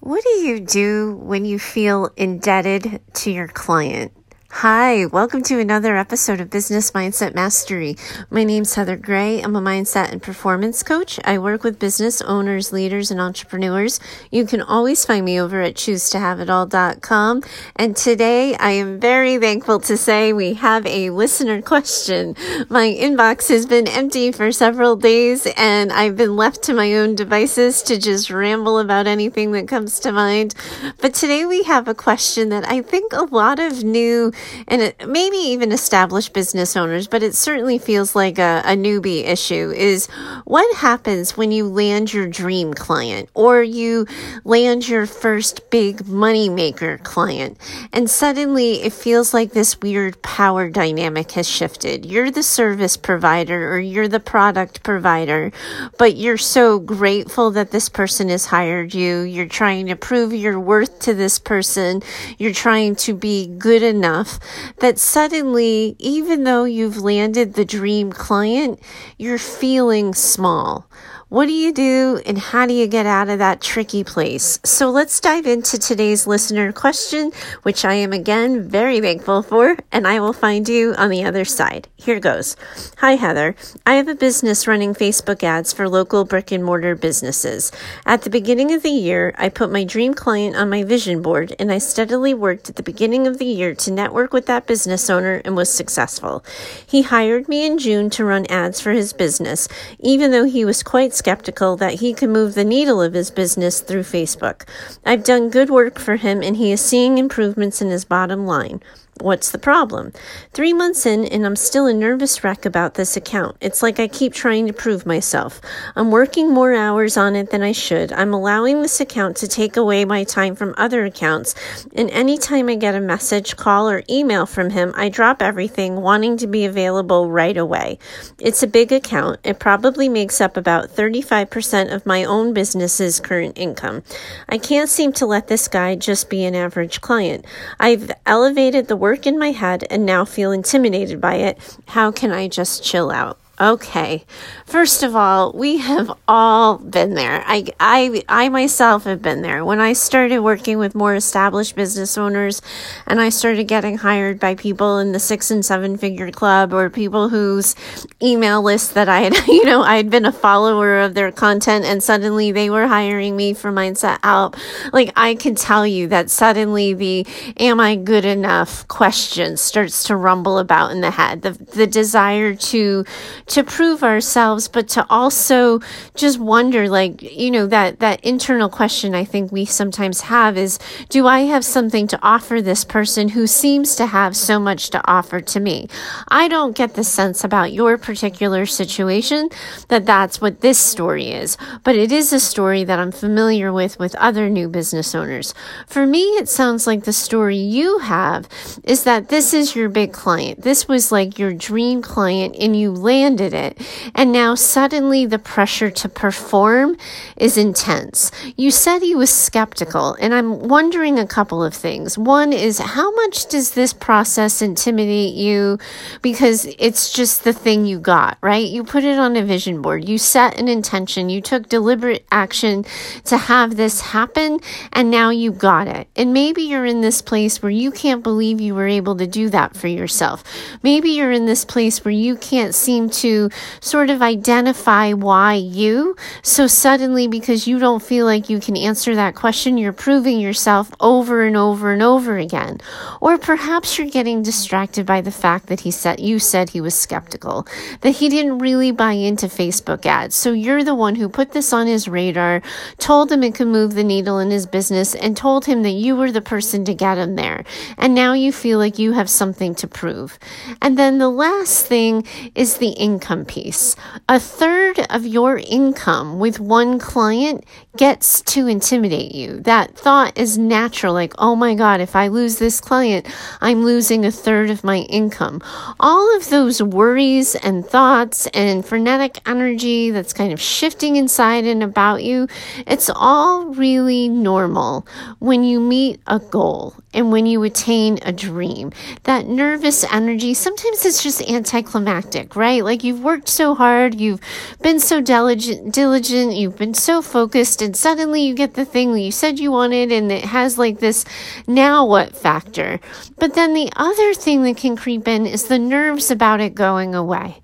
What do you do when you feel indebted to your client? Hi, welcome to another episode of Business Mindset Mastery. My name's Heather Gray. I'm a mindset and performance coach. I work with business owners, leaders, and entrepreneurs. You can always find me over at choosetohaveitall.com. And today I am very thankful to say we have a listener question. My inbox has been empty for several days and I've been left to my own devices to just ramble about anything that comes to mind. But today we have a question that I think a lot of new and maybe even established business owners, but it certainly feels like a, a newbie issue is what happens when you land your dream client or you land your first big money maker client and suddenly it feels like this weird power dynamic has shifted. You're the service provider or you're the product provider, but you're so grateful that this person has hired you. You're trying to prove your worth to this person. You're trying to be good enough enough that suddenly, even though you've landed the dream client, you're feeling small. What do you do and how do you get out of that tricky place? So let's dive into today's listener question, which I am again very thankful for, and I will find you on the other side. Here goes. Hi, Heather. I have a business running Facebook ads for local brick and mortar businesses. At the beginning of the year, I put my dream client on my vision board and I steadily worked at the beginning of the year to network with that business owner and was successful. He hired me in June to run ads for his business, even though he was quite skeptical that he could move the needle of his business through Facebook. I've done good work for him and he is seeing improvements in his bottom line. What's the problem? Three months in, and I'm still a nervous wreck about this account. It's like I keep trying to prove myself. I'm working more hours on it than I should. I'm allowing this account to take away my time from other accounts. And anytime I get a message, call, or email from him, I drop everything, wanting to be available right away. It's a big account. It probably makes up about 35% of my own business's current income. I can't seem to let this guy just be an average client. I've elevated the work work in my head and now feel intimidated by it. How can I just chill out? Okay. First of all, we have all been there. I, I, I myself have been there. When I started working with more established business owners and I started getting hired by people in the six and seven figure club or people whose email list that I had, you know, I had been a follower of their content and suddenly they were hiring me for Mindset Help. Like I can tell you that suddenly the am I good enough question starts to rumble about in the head. The, the desire to, to prove ourselves, but to also just wonder, like, you know, that, that internal question I think we sometimes have is, do I have something to offer this person who seems to have so much to offer to me? I don't get the sense about your particular situation that that's what this story is, but it is a story that I'm familiar with with other new business owners. For me, it sounds like the story you have is that this is your big client. This was like your dream client and you landed it. And now suddenly the pressure to perform is intense. You said he was skeptical, and I'm wondering a couple of things. One is how much does this process intimidate you because it's just the thing you got, right? You put it on a vision board, you set an intention, you took deliberate action to have this happen, and now you got it. And maybe you're in this place where you can't believe you were able to do that for yourself. Maybe you're in this place where you can't seem to to sort of identify why you. So suddenly, because you don't feel like you can answer that question, you're proving yourself over and over and over again. Or perhaps you're getting distracted by the fact that he said, you said he was skeptical, that he didn't really buy into Facebook ads. So you're the one who put this on his radar, told him it could move the needle in his business, and told him that you were the person to get him there. And now you feel like you have something to prove. And then the last thing is the income piece. A third of your income with one client gets to intimidate you. That thought is natural, like, oh my God, if I lose this client, I'm losing a third of my income. All of those worries and thoughts and frenetic energy that's kind of shifting inside and about you, it's all really normal when you meet a goal and when you attain a dream. That nervous energy, sometimes it's just anticlimactic, right? Like you've worked so hard, you've been so diligent, diligent, you've been so focused, and suddenly you get the thing that you said you wanted, and it has like this now what factor. But then the other thing that can creep in is the nerves about it going away.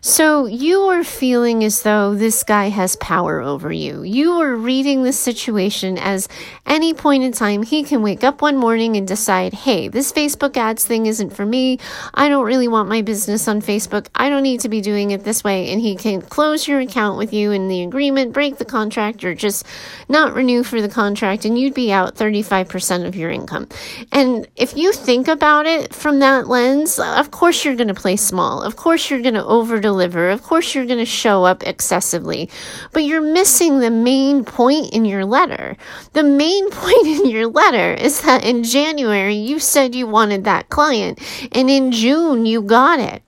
So you are feeling as though this guy has power over you. You are reading the situation as any point in time he can wake up one morning and decide, hey, this Facebook ads thing isn't for me. I don't really want my business on Facebook. I don't need to be doing it this way. And he can close your account with you in the agreement, break the contract, or just not renew for the contract, and you'd be out 35% of your income. And if you think about it from that lens, of course you're going to play small. Of course you're going to overdose deliver. Of course, you're going to show up excessively, but you're missing the main point in your letter. The main point in your letter is that in January, you said you wanted that client, and in June, you got it.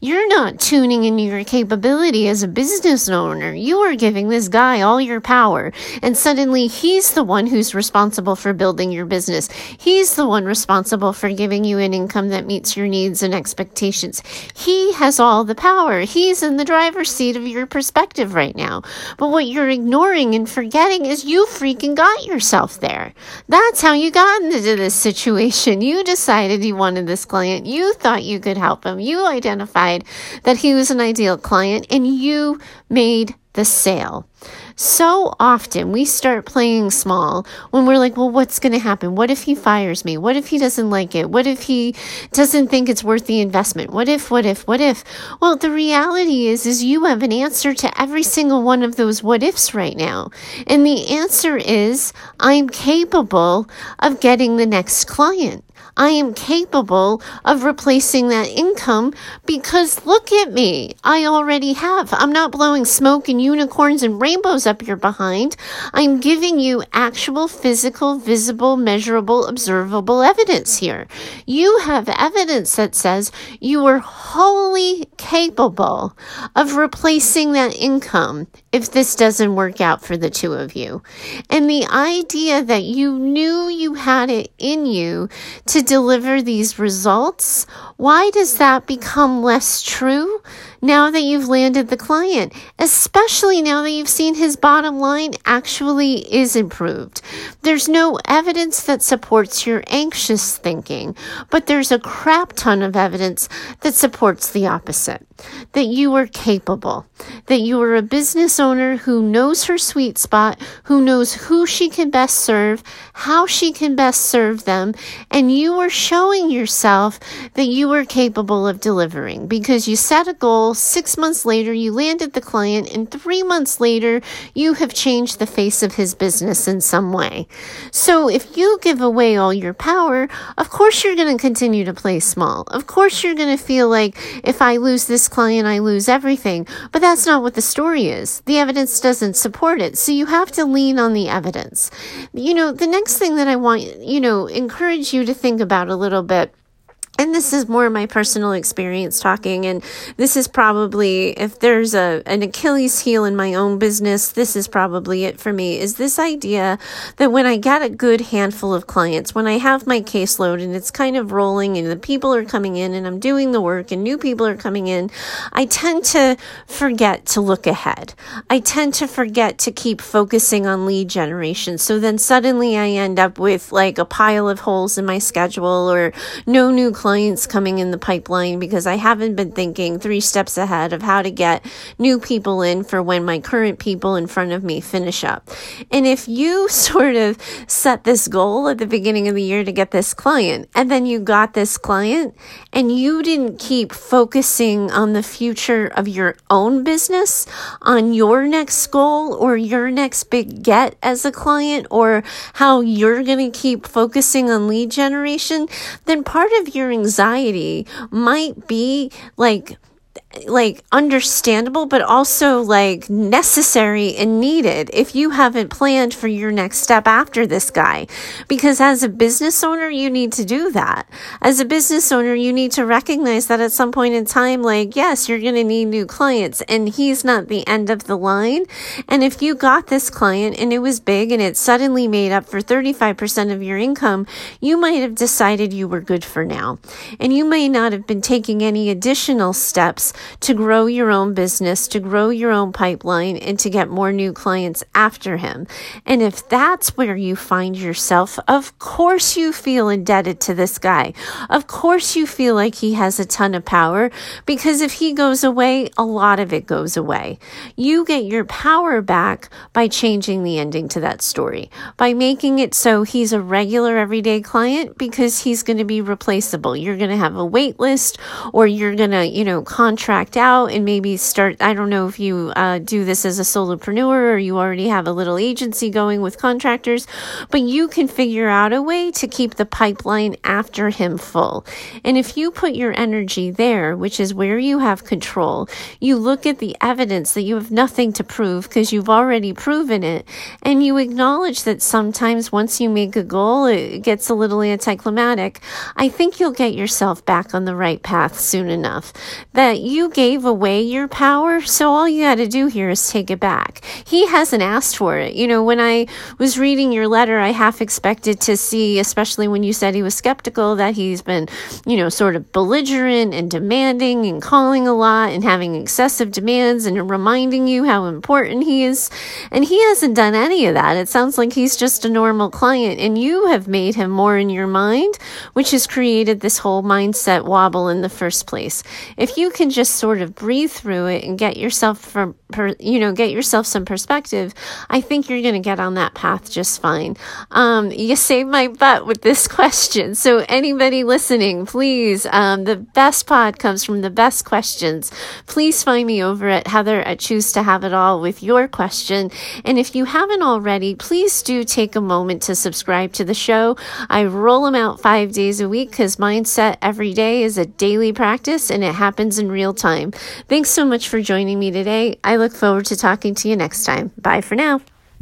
You're not tuning into your capability as a business owner. You are giving this guy all your power, and suddenly he's the one who's responsible for building your business. He's the one responsible for giving you an income that meets your needs and expectations. He has all the power. He's in the driver's seat of your perspective right now. But what you're ignoring and forgetting is you freaking got yourself there. That's how you got into this situation. You decided you wanted this client. You thought you could help him. You identified identified that he was an ideal client and you made the sale. So often we start playing small when we're like, well, what's going to happen? What if he fires me? What if he doesn't like it? What if he doesn't think it's worth the investment? What if, what if, what if? Well, the reality is, is you have an answer to every single one of those what ifs right now. And the answer is, I'm capable of getting the next client. I am capable of replacing that income because look at me. I already have. I'm not blowing smoke and unicorns and rainbows up your behind. I'm giving you actual physical, visible, measurable, observable evidence here. You have evidence that says you are wholly capable of replacing that income if this doesn't work out for the two of you. And the idea that you knew you had it in you to deliver these results, why does that become less true now that you've landed the client, especially now that you've seen his bottom line actually is improved? There's no evidence that supports your anxious thinking, but there's a crap ton of evidence that supports the opposite that you are capable, that you are a business owner who knows her sweet spot, who knows who she can best serve, how she can best serve them, and you are showing yourself that you are capable of delivering because you set a goal Six months later, you landed the client, and three months later, you have changed the face of his business in some way. So if you give away all your power, of course you're going to continue to play small. Of course you're going to feel like if I lose this client, I lose everything. But that's not what the story is. The evidence doesn't support it. So you have to lean on the evidence. You know, the next thing that I want, you know, encourage you to think about a little bit and this is more my personal experience talking and this is probably if there's a an achilles heel in my own business this is probably it for me is this idea that when i get a good handful of clients when i have my caseload and it's kind of rolling and the people are coming in and i'm doing the work and new people are coming in i tend to forget to look ahead. I tend to forget to keep focusing on lead generation. So then suddenly i end up with like a pile of holes in my schedule or no new clients clients coming in the pipeline because I haven't been thinking three steps ahead of how to get new people in for when my current people in front of me finish up. And if you sort of set this goal at the beginning of the year to get this client, and then you got this client, and you didn't keep focusing on the future of your own business, on your next goal or your next big get as a client, or how you're going to keep focusing on lead generation, then part of your anxiety might be like like understandable, but also like necessary and needed if you haven't planned for your next step after this guy. Because as a business owner, you need to do that. As a business owner, you need to recognize that at some point in time, like, yes, you're going to need new clients and he's not the end of the line. And if you got this client and it was big and it suddenly made up for 35% of your income, you might have decided you were good for now. And you may not have been taking any additional steps to grow your own business, to grow your own pipeline, and to get more new clients after him. And if that's where you find yourself, of course you feel indebted to this guy. Of course you feel like he has a ton of power because if he goes away, a lot of it goes away. You get your power back by changing the ending to that story, by making it so he's a regular everyday client because he's going to be replaceable. You're going to have a wait list or you're going to, you know, contract out and maybe start. I don't know if you uh, do this as a solopreneur or you already have a little agency going with contractors, but you can figure out a way to keep the pipeline after him full. And if you put your energy there, which is where you have control, you look at the evidence that you have nothing to prove because you've already proven it, and you acknowledge that sometimes once you make a goal, it gets a little anticlimactic. I think you'll get yourself back on the right path soon enough. That you gave away your power, so all you got to do here is take it back. He hasn't asked for it. You know, when I was reading your letter, I half expected to see, especially when you said he was skeptical, that he's been, you know, sort of belligerent and demanding and calling a lot and having excessive demands and reminding you how important he is. And he hasn't done any of that. It sounds like he's just a normal client and you have made him more in your mind, which has created this whole mindset wobble in the first place. If you can just sort of breathe through it and get yourself from, you know, get yourself some perspective, I think you're going to get on that path just fine. Um, you saved my butt with this question. So anybody listening, please, um, the best pod comes from the best questions. Please find me over at Heather at Choose to Have It All with your question. And if you haven't already, please do take a moment to subscribe to the show. I roll them out five days a week because mindset every day is a daily practice and it happens in real time. Thanks so much for joining me today. I look forward to talking to you next time. Bye for now.